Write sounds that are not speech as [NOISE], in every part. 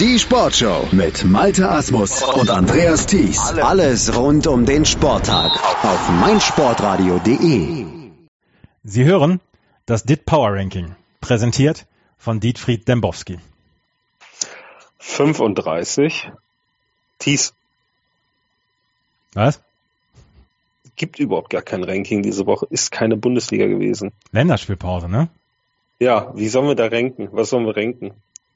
Die Sportshow mit Malte Asmus und Andreas Thies. Alles rund um den Sporttag auf meinsportradio.de. Sie hören das DIT Power Ranking, präsentiert von Dietfried Dembowski. 35. Thies. Was? Gibt überhaupt gar kein Ranking diese Woche. Ist keine Bundesliga gewesen. Länderspielpause, ne? Ja, wie sollen wir da ranken? Was sollen wir ranken?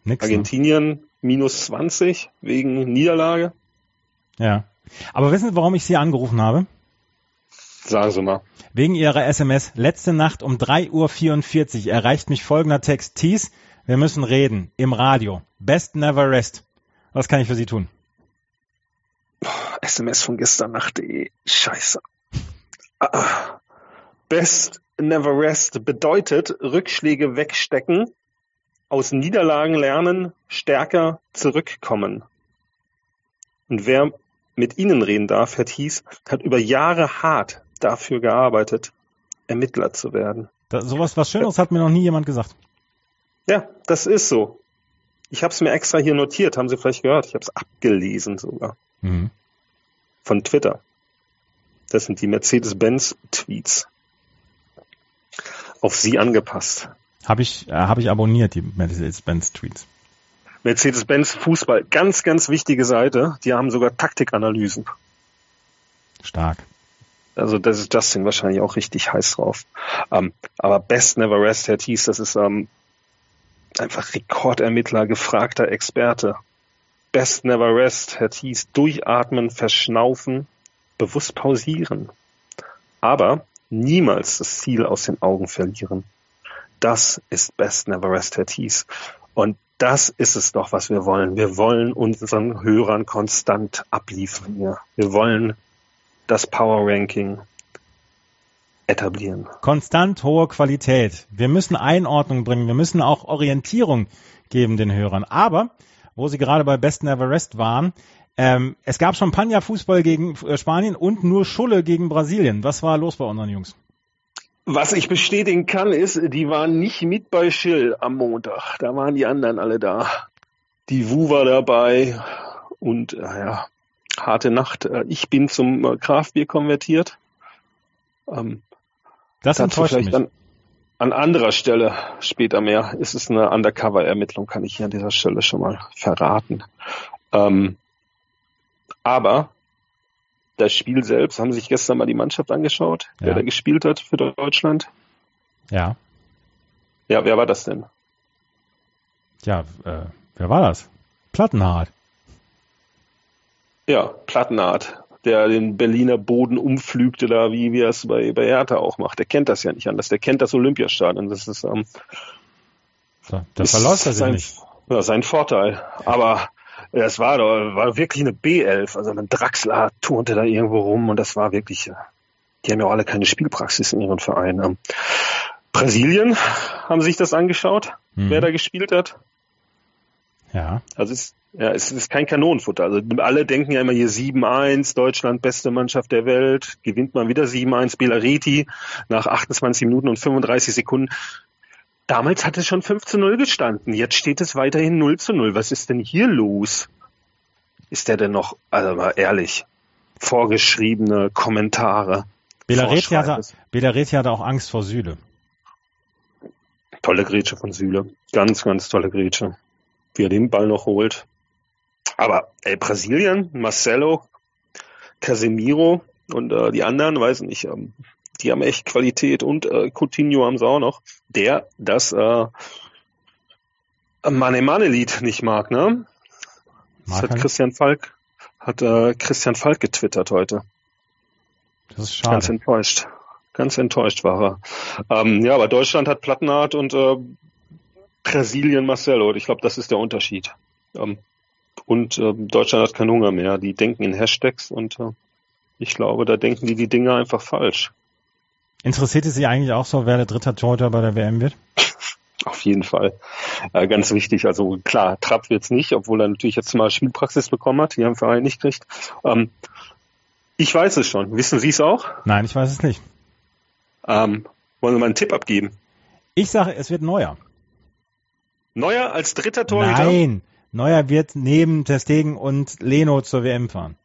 Nix. Ne? Argentinien minus 20 wegen Niederlage? Ja. Aber wissen Sie, warum ich Sie angerufen habe? Sagen Sie mal. Wegen Ihrer SMS. Letzte Nacht um 3.44 Uhr erreicht mich folgender Text. Thies, wir müssen reden. Im Radio. Best never rest. Was kann ich für Sie tun? SMS von gestern Nacht.de. Scheiße. Ah. Best never rest bedeutet Rückschläge wegstecken, aus Niederlagen lernen, stärker zurückkommen. Und wer mit Ihnen reden darf, Herr Thies, hat über Jahre hart dafür gearbeitet, Ermittler zu werden. Da, sowas was Schönes hat mir noch nie jemand gesagt. Ja, das ist so. Ich habe es mir extra hier notiert, haben Sie vielleicht gehört. Ich habe es abgelesen sogar. Mhm. Von Twitter. Das sind die Mercedes-Benz-Tweets. Auf Sie angepasst. Habe ich, äh, hab ich abonniert, die Mercedes-Benz-Tweets. Mercedes-Benz Fußball, ganz, ganz wichtige Seite. Die haben sogar Taktikanalysen. Stark. Also das ist Justin wahrscheinlich auch richtig heiß drauf. Ähm, aber Best Never Rest, Herr Thies, das ist ähm, einfach Rekordermittler, gefragter Experte. Best Never Rest, Herr Thies, durchatmen, verschnaufen, bewusst pausieren. Aber niemals das Ziel aus den Augen verlieren. Das ist Best Never Rest, Herr Thies. Und das ist es doch, was wir wollen. Wir wollen unseren Hörern konstant abliefern hier. Wir wollen das Power Ranking etablieren. Konstant hohe Qualität. Wir müssen Einordnung bringen. Wir müssen auch Orientierung geben den Hörern. Aber, wo Sie gerade bei Best Never Rest waren, ähm, es gab Champagner-Fußball gegen äh, Spanien und nur Schulle gegen Brasilien. Was war los bei unseren Jungs? Was ich bestätigen kann, ist, die waren nicht mit bei Schill am Montag. Da waren die anderen alle da. Die Wu war dabei und äh, ja, harte Nacht. Äh, ich bin zum äh, Kraftbier konvertiert. Ähm, das enttäuscht mich. An, an anderer Stelle später mehr. Ist es eine Undercover-Ermittlung, kann ich hier an dieser Stelle schon mal verraten. Ähm, aber das Spiel selbst, haben Sie sich gestern mal die Mannschaft angeschaut, ja. wer da gespielt hat für Deutschland? Ja. Ja, wer war das denn? Ja, äh, wer war das? Plattenhardt. Ja, Plattenhardt, der den Berliner Boden umflügte da, wie, wie er es bei, bei Hertha auch macht. Der kennt das ja nicht anders. Der kennt das Olympiastadion. Das ist, ähm, so, das verläuft er sich sein, nicht. Ja, sein Vorteil. Aber es war, war wirklich eine B11. Also ein Draxler turnte da irgendwo rum und das war wirklich, äh, die haben ja auch alle keine Spielpraxis in ihren Vereinen. Ähm, Brasilien haben sich das angeschaut, mhm. wer da gespielt hat. Ja. Also es, ja, es ist kein Kanonenfutter. Also alle denken ja immer hier 7-1, Deutschland beste Mannschaft der Welt, gewinnt man wieder 7-1, Belariti nach 28 Minuten und 35 Sekunden. Damals hat es schon 5 zu 0 gestanden. Jetzt steht es weiterhin 0 zu 0. Was ist denn hier los? Ist der denn noch, also mal ehrlich, vorgeschriebene Kommentare? Belareti hatte, Belareti hatte auch Angst vor Süle. Tolle Grätsche von Süle. Ganz, ganz tolle Grätsche. Wie er den Ball noch holt. Aber ey, Brasilien, Marcelo, Casemiro und äh, die anderen, weiß nicht, ähm, die haben echt Qualität und äh, Coutinho haben sie auch noch, der das äh, Mane Mane Lied nicht mag, ne? Das hat Christian Falk hat äh, Christian Falk getwittert heute. Das ist schade. Ganz enttäuscht. Ganz enttäuscht war er. Ähm, ja, aber Deutschland hat Plattenart und äh, Brasilien Marcelo. Ich glaube, das ist der Unterschied. Ähm, und äh, Deutschland hat keinen Hunger mehr. Die denken in Hashtags und äh, ich glaube, da denken die die Dinge einfach falsch. Interessiert es Sie eigentlich auch so, wer der dritte Torhüter bei der WM wird? Auf jeden Fall. Äh, ganz wichtig. Also klar, Trapp wird's nicht, obwohl er natürlich jetzt mal Spielpraxis bekommen hat, die haben Verein nicht gekriegt. Ähm, ich weiß es schon. Wissen Sie es auch? Nein, ich weiß es nicht. Ähm, wollen Sie mal einen Tipp abgeben? Ich sage, es wird Neuer. Neuer als dritter Torhüter? Nein, Neuer wird neben Testegen und Leno zur WM fahren.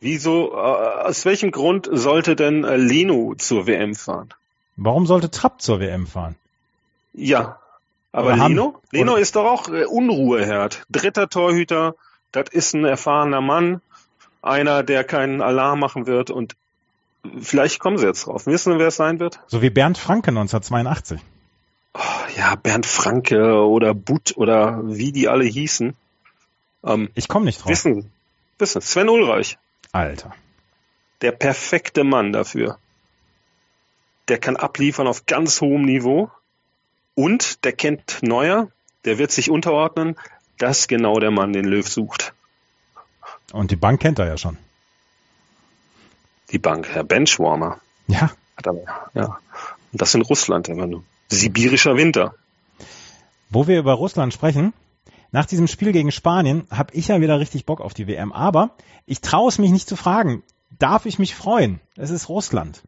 Wieso, äh, aus welchem Grund sollte denn äh, Leno zur WM fahren? Warum sollte Trapp zur WM fahren? Ja, aber Oder haben- Leno? Leno oder- ist doch auch äh, Unruheherd. Dritter Torhüter, das ist ein erfahrener Mann, einer, der keinen Alarm machen wird und vielleicht kommen sie jetzt drauf. Wissen wir, wer es sein wird? So wie Bernd Franke 1982. Oh, ja, Bernd Franke oder Butt oder wie die alle hießen. Ähm, Ich komme nicht drauf. wissen, wissen, Sven Ulreich, Alter. der perfekte Mann dafür. Der kann abliefern auf ganz hohem Niveau und der kennt Neuer, der wird sich unterordnen. Das ist genau der Mann, den Löw sucht. Und die Bank kennt er ja schon. Die Bank, Herr Benchwarmer. Ja. Hat aber, ja. Und das in Russland immer nur. Sibirischer Winter. Wo wir über Russland sprechen, nach diesem Spiel gegen Spanien habe ich ja wieder richtig Bock auf die WM. Aber ich traue es mich nicht zu fragen. Darf ich mich freuen? Es ist Russland.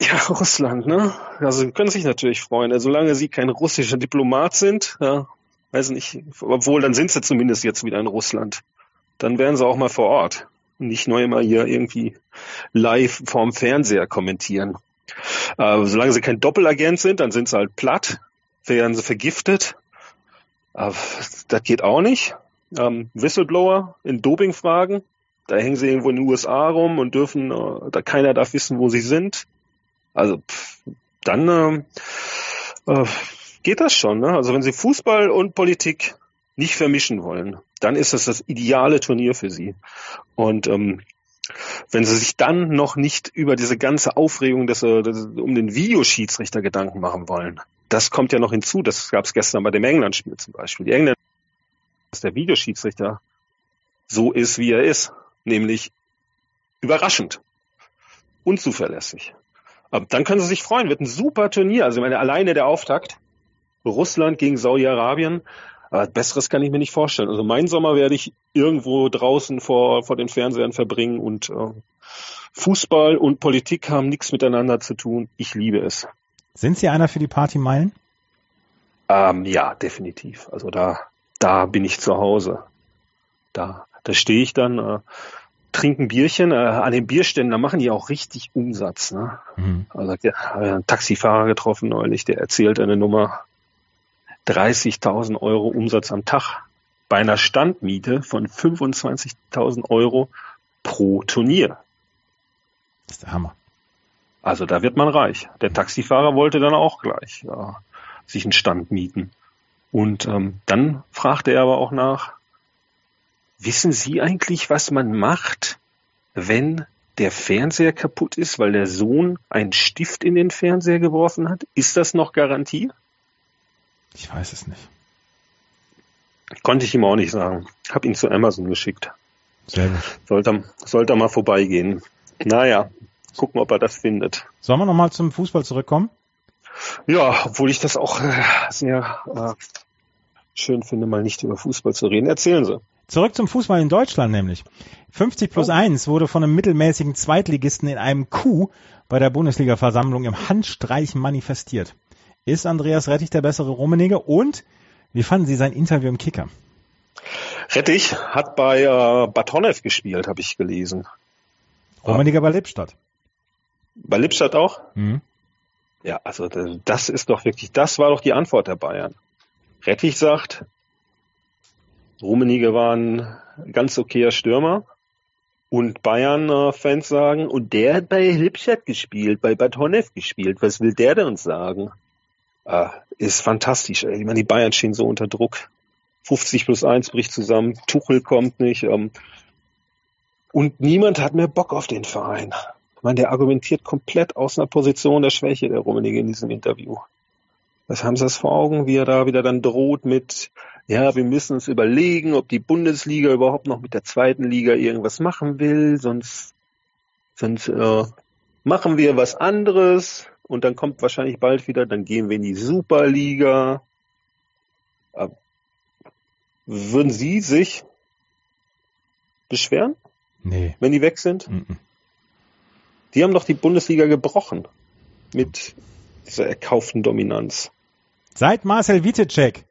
Ja, [LAUGHS] Russland, ne? Also sie können sich natürlich freuen. Also, solange sie kein russischer Diplomat sind, ja, weiß nicht, obwohl dann sind sie zumindest jetzt wieder in Russland. Dann wären sie auch mal vor Ort. Nicht nur immer hier irgendwie live vorm Fernseher kommentieren. Äh, solange sie kein Doppelagent sind, dann sind sie halt platt, werden sie vergiftet. Äh, das geht auch nicht. Ähm, Whistleblower in Dopingfragen, da hängen sie irgendwo in den USA rum und dürfen, äh, da keiner darf wissen, wo sie sind. Also pff, dann ähm, äh, geht das schon. Ne? Also wenn Sie Fußball und Politik nicht vermischen wollen, dann ist das das ideale Turnier für Sie. Und ähm, wenn Sie sich dann noch nicht über diese ganze Aufregung des, äh, des, um den Videoschiedsrichter Gedanken machen wollen, das kommt ja noch hinzu. Das gab es gestern bei dem England-Spiel zum Beispiel. Die Engländer, dass der Videoschiedsrichter so ist, wie er ist, nämlich überraschend, unzuverlässig. Aber dann können Sie sich freuen, wird ein super Turnier. Also ich meine, alleine der Auftakt, Russland gegen Saudi-Arabien, Besseres kann ich mir nicht vorstellen. Also meinen Sommer werde ich irgendwo draußen vor, vor den Fernsehern verbringen und äh, Fußball und Politik haben nichts miteinander zu tun. Ich liebe es. Sind Sie einer für die Partymeilen? Ähm, ja, definitiv. Also da, da bin ich zu Hause. Da, da stehe ich dann, äh, trinke ein Bierchen. Äh, an den Bierständen, da machen die auch richtig Umsatz. Ne? Mhm. Also ja, habe einen Taxifahrer getroffen neulich, der erzählt eine Nummer 30.000 Euro Umsatz am Tag bei einer Standmiete von 25.000 Euro pro Turnier. Das ist der Hammer. Also da wird man reich. Der Taxifahrer wollte dann auch gleich ja, sich einen Stand mieten. Und ähm, dann fragte er aber auch nach, wissen Sie eigentlich, was man macht, wenn der Fernseher kaputt ist, weil der Sohn einen Stift in den Fernseher geworfen hat? Ist das noch Garantie? Ich weiß es nicht. Konnte ich ihm auch nicht sagen. Hab ihn zu Amazon geschickt. Sehr gut. Sollte, sollte er mal vorbeigehen. Naja, gucken, ob er das findet. Sollen wir nochmal zum Fußball zurückkommen? Ja, obwohl ich das auch äh, sehr äh, schön finde, mal nicht über Fußball zu reden. Erzählen Sie. Zurück zum Fußball in Deutschland nämlich. 50 plus 1 wurde von einem mittelmäßigen Zweitligisten in einem Coup bei der Bundesliga-Versammlung im Handstreich manifestiert. Ist Andreas Rettich der bessere Rummenigge? Und wie fanden Sie sein Interview im Kicker? Rettich hat bei äh, Batonev gespielt, habe ich gelesen. Rummenigge bei Lippstadt. Bei Lippstadt auch? Mhm. Ja, also das ist doch wirklich, das war doch die Antwort der Bayern. Rettich sagt, Rummenigge war ein ganz okayer Stürmer. Und Bayern-Fans sagen, und der hat bei Lippstadt gespielt, bei Batonev gespielt. Was will der denn uns sagen? Äh, ist fantastisch. Ich meine, die Bayern stehen so unter Druck. 50 plus 1 bricht zusammen, Tuchel kommt nicht. Ähm, und niemand hat mehr Bock auf den Verein. Ich meine, der argumentiert komplett aus einer Position der Schwäche, der Rummenigge in diesem Interview. Was haben Sie das vor Augen, wie er da wieder dann droht mit, ja, wir müssen uns überlegen, ob die Bundesliga überhaupt noch mit der zweiten Liga irgendwas machen will, sonst, sonst äh, machen wir was anderes und dann kommt wahrscheinlich bald wieder, dann gehen wir in die Superliga. Äh, würden Sie sich beschweren, Nee. wenn die weg sind? Mhm. Die haben doch die Bundesliga gebrochen mit dieser erkauften Dominanz. Seit Marcel Wittecek.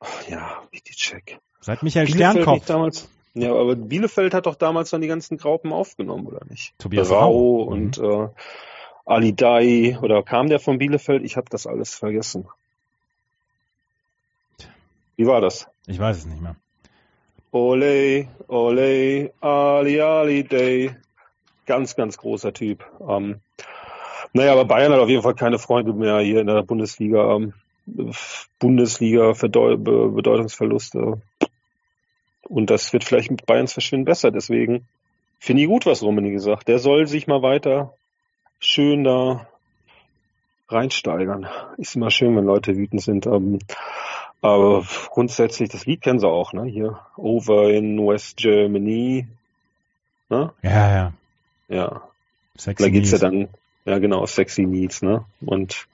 Ach ja, Rakitic. Seit Michael Bielefeld Sternkopf. damals. Ja, aber Bielefeld hat doch damals dann die ganzen Graupen aufgenommen, oder nicht? Tobias Rau Rau. Mhm. und äh, Ali Dai, oder kam der von Bielefeld? Ich habe das alles vergessen. Wie war das? Ich weiß es nicht mehr. Ole, ole, Ali, Ali Day. Ganz, ganz großer Typ. Ähm, naja, aber Bayern hat auf jeden Fall keine Freunde mehr hier in der Bundesliga. Ähm, Bundesliga Bedeutungsverluste. Und das wird vielleicht mit Bayerns Verschwinden besser. Deswegen finde ich gut, was Rummenigge gesagt. Der soll sich mal weiter schön da reinsteigern. Ist immer schön, wenn Leute wütend sind. Ähm, aber grundsätzlich, das Lied kennen sie auch, ne? Hier, Over in West Germany. Ne? Ja, ja. Ja. Sexy Da geht's ja Needs. dann, ja genau, Sexy Needs, ne? Und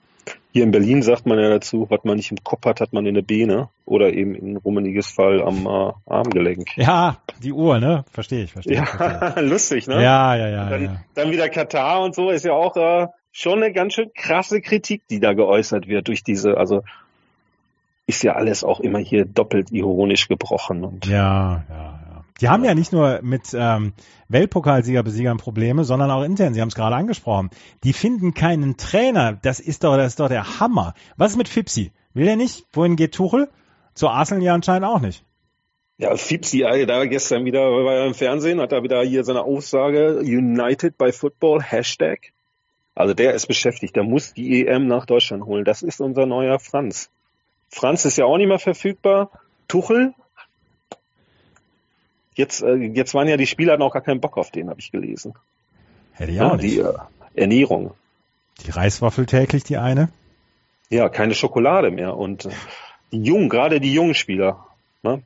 hier in Berlin sagt man ja dazu, was man nicht im Kopf hat, hat man in der Beine oder eben in Rummeniges Fall am äh, Armgelenk. Ja, die Uhr, ne? Verstehe ich, verstehe ich. verstehe Ja, [LAUGHS] lustig, ich. ne? Ja, ja, ja, dann, ja. dann wieder Katar und so ist ja auch äh, schon eine ganz schön krasse Kritik, die da geäußert wird durch diese, also ist ja alles auch immer hier doppelt ironisch gebrochen und Ja, ja, ja. Die haben ja nicht nur mit ähm, Weltpokalsieger besiegern Probleme, sondern auch intern. Sie haben es gerade angesprochen. Die finden keinen Trainer. Das ist doch, das ist doch der Hammer. Was ist mit Fipsi? Will er nicht? Wohin geht Tuchel? Zu Arsenal ja anscheinend auch nicht. Ja, Fipsi, äh, da gestern wieder war er im Fernsehen, hat er wieder hier seine Aussage United by Football, Hashtag. Also der ist beschäftigt, der muss die EM nach Deutschland holen. Das ist unser neuer Franz. Franz ist ja auch nicht mehr verfügbar. Tuchel, jetzt, äh, jetzt waren ja die Spieler auch gar keinen Bock auf den, habe ich gelesen. Hätte ich auch Ja, nicht. die äh, Ernährung. Die Reiswaffel täglich, die eine. Ja, keine Schokolade mehr. Und äh, die Jungen, gerade die jungen Spieler, ne,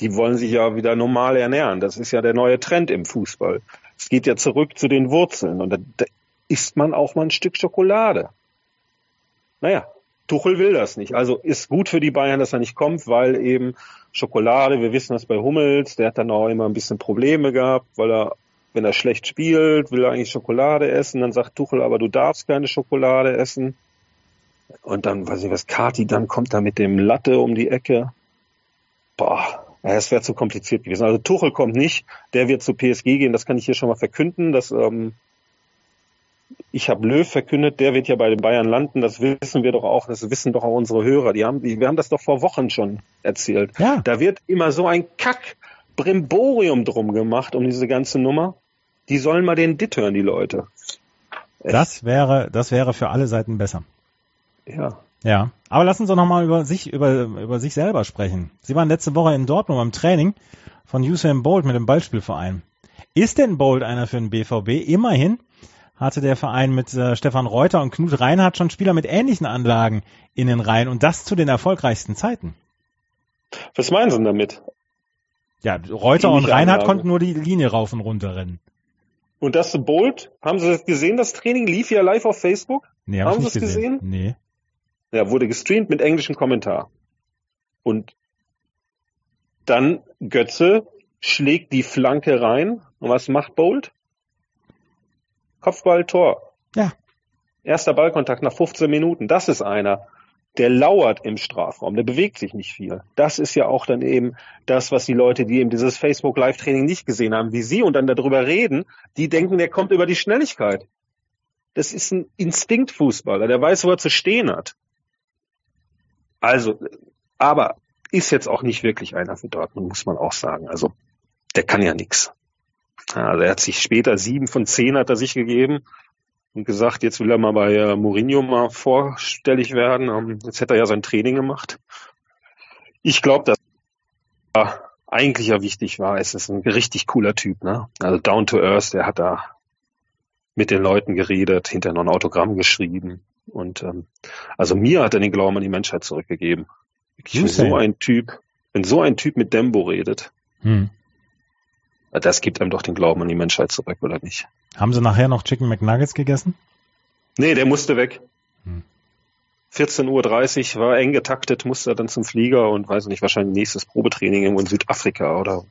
die wollen sich ja wieder normal ernähren. Das ist ja der neue Trend im Fußball. Es geht ja zurück zu den Wurzeln. Und da, da isst man auch mal ein Stück Schokolade. Naja, Tuchel will das nicht. Also ist gut für die Bayern, dass er nicht kommt, weil eben Schokolade, wir wissen das bei Hummels, der hat dann auch immer ein bisschen Probleme gehabt, weil er, wenn er schlecht spielt, will er eigentlich Schokolade essen. Dann sagt Tuchel, aber du darfst keine Schokolade essen. Und dann, weiß ich was, Kati dann kommt da mit dem Latte um die Ecke. Boah, es wäre zu kompliziert gewesen. Also Tuchel kommt nicht, der wird zu PSG gehen, das kann ich hier schon mal verkünden. Das, ähm, ich habe Löw verkündet, der wird ja bei den Bayern landen, das wissen wir doch auch, das wissen doch auch unsere Hörer. Die haben, wir haben das doch vor Wochen schon erzählt. Ja. Da wird immer so ein Kack Brimborium drum gemacht um diese ganze Nummer. Die sollen mal den Dit hören, die Leute. Das wäre, das wäre für alle Seiten besser. Ja. Ja, aber lassen Sie doch nochmal über sich, über, über sich selber sprechen. Sie waren letzte Woche in Dortmund beim Training von Usain Bolt mit dem Ballspielverein. Ist denn Bolt einer für den BVB? Immerhin hatte der Verein mit äh, Stefan Reuter und Knut Reinhardt schon Spieler mit ähnlichen Anlagen in den Reihen und das zu den erfolgreichsten Zeiten. Was meinen Sie denn damit? Ja, Reuter und Reinhardt konnten nur die Linie rauf und runter rennen. Und das Bolt, haben Sie das gesehen, das Training lief ja live auf Facebook? Nee, hab Haben Sie es gesehen. gesehen? Nee. Ja, wurde gestreamt mit englischem Kommentar. Und dann Götze schlägt die Flanke rein. Und was macht Bolt? Kopfball, Tor. Ja. Erster Ballkontakt nach 15 Minuten. Das ist einer, der lauert im Strafraum. Der bewegt sich nicht viel. Das ist ja auch dann eben das, was die Leute, die eben dieses Facebook Live-Training nicht gesehen haben, wie Sie und dann darüber reden, die denken, der kommt über die Schnelligkeit. Das ist ein Instinktfußballer, der weiß, wo er zu stehen hat. Also, aber ist jetzt auch nicht wirklich einer für Dortmund, muss man auch sagen. Also, der kann ja nix. Also, er hat sich später sieben von zehn hat er sich gegeben und gesagt, jetzt will er mal bei äh, Mourinho mal vorstellig werden. Ähm, jetzt hätte er ja sein Training gemacht. Ich glaube, dass er eigentlich ja wichtig war. Es ist ein richtig cooler Typ, ne? Also down to earth, der hat da mit den Leuten geredet, hinterher noch ein Autogramm geschrieben. Und ähm, also mir hat er den Glauben an die Menschheit zurückgegeben. Ich bin so ein Typ, wenn so ein Typ mit Dembo redet, Hm. Das gibt einem doch den Glauben an die Menschheit zurück, oder nicht? Haben Sie nachher noch Chicken McNuggets gegessen? Nee, der musste weg. Hm. 14.30 Uhr war eng getaktet, musste er dann zum Flieger und weiß nicht, wahrscheinlich nächstes Probetraining irgendwo in Südafrika oder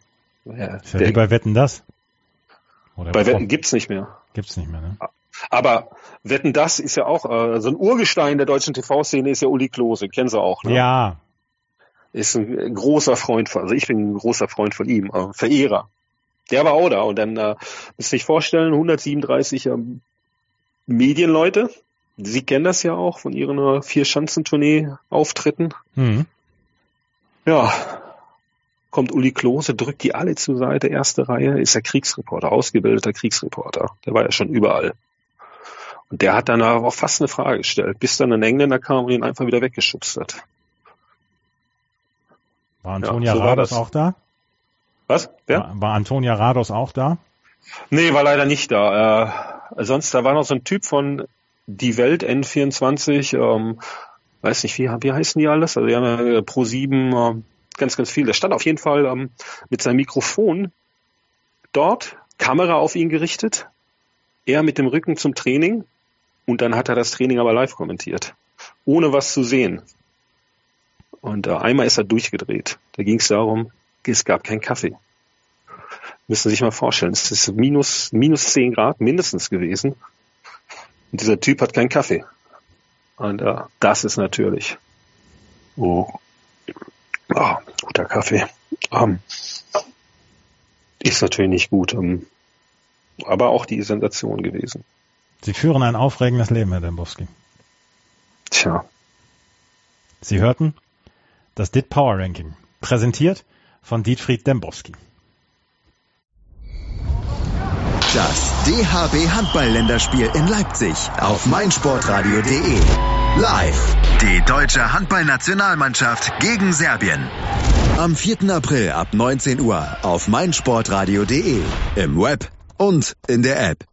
ja, Ist ja der, wie bei Wetten das? Oder bei Wetten gibt's nicht mehr. Gibt's nicht mehr, ne? Aber Wetten das ist ja auch äh, so ein Urgestein der deutschen TV-Szene ist ja Uli Klose, kennen Sie auch, ne? Ja. ist ein großer Freund von, also ich bin ein großer Freund von ihm, äh, Verehrer. Der war auch da und dann äh, müsst ihr euch vorstellen, 137 ähm, Medienleute. Sie kennen das ja auch von ihren äh, Vier-Schanzentournee-Auftritten. Mhm. Ja, kommt Uli Klose, drückt die alle zur Seite, erste Reihe, ist der Kriegsreporter, ausgebildeter Kriegsreporter. Der war ja schon überall. Und der hat dann auch fast eine Frage gestellt, bis dann ein Engländer kam und ihn einfach wieder weggeschubst hat. War Antonia ja, so Rados auch da? Was? Wer? War, war Antonia Rados auch da? Nee, war leider nicht da. Äh, sonst, da war noch so ein Typ von Die Welt N24, ähm, weiß nicht, wie, wie heißen die alles? Also die haben ja äh, Pro 7 äh, ganz, ganz viel. Der stand auf jeden Fall ähm, mit seinem Mikrofon dort, Kamera auf ihn gerichtet, er mit dem Rücken zum Training und dann hat er das Training aber live kommentiert, ohne was zu sehen. Und äh, einmal ist er durchgedreht. Da ging es darum, es gab keinen Kaffee. Müssen Sie sich mal vorstellen, es ist minus, minus zehn Grad mindestens gewesen. Und dieser Typ hat keinen Kaffee. Und äh, das ist natürlich oh, oh, guter Kaffee. Ähm, ist natürlich nicht gut. Ähm, aber auch die Sensation gewesen. Sie führen ein aufregendes Leben, Herr Dembowski. Tja. Sie hörten das DIT Power Ranking, präsentiert von Dietfried Dembowski. Das DHB Handball-Länderspiel in Leipzig auf meinsportradio.de. Live. Die deutsche Handballnationalmannschaft gegen Serbien. Am 4. April ab 19 Uhr auf meinsportradio.de. Im Web und in der App.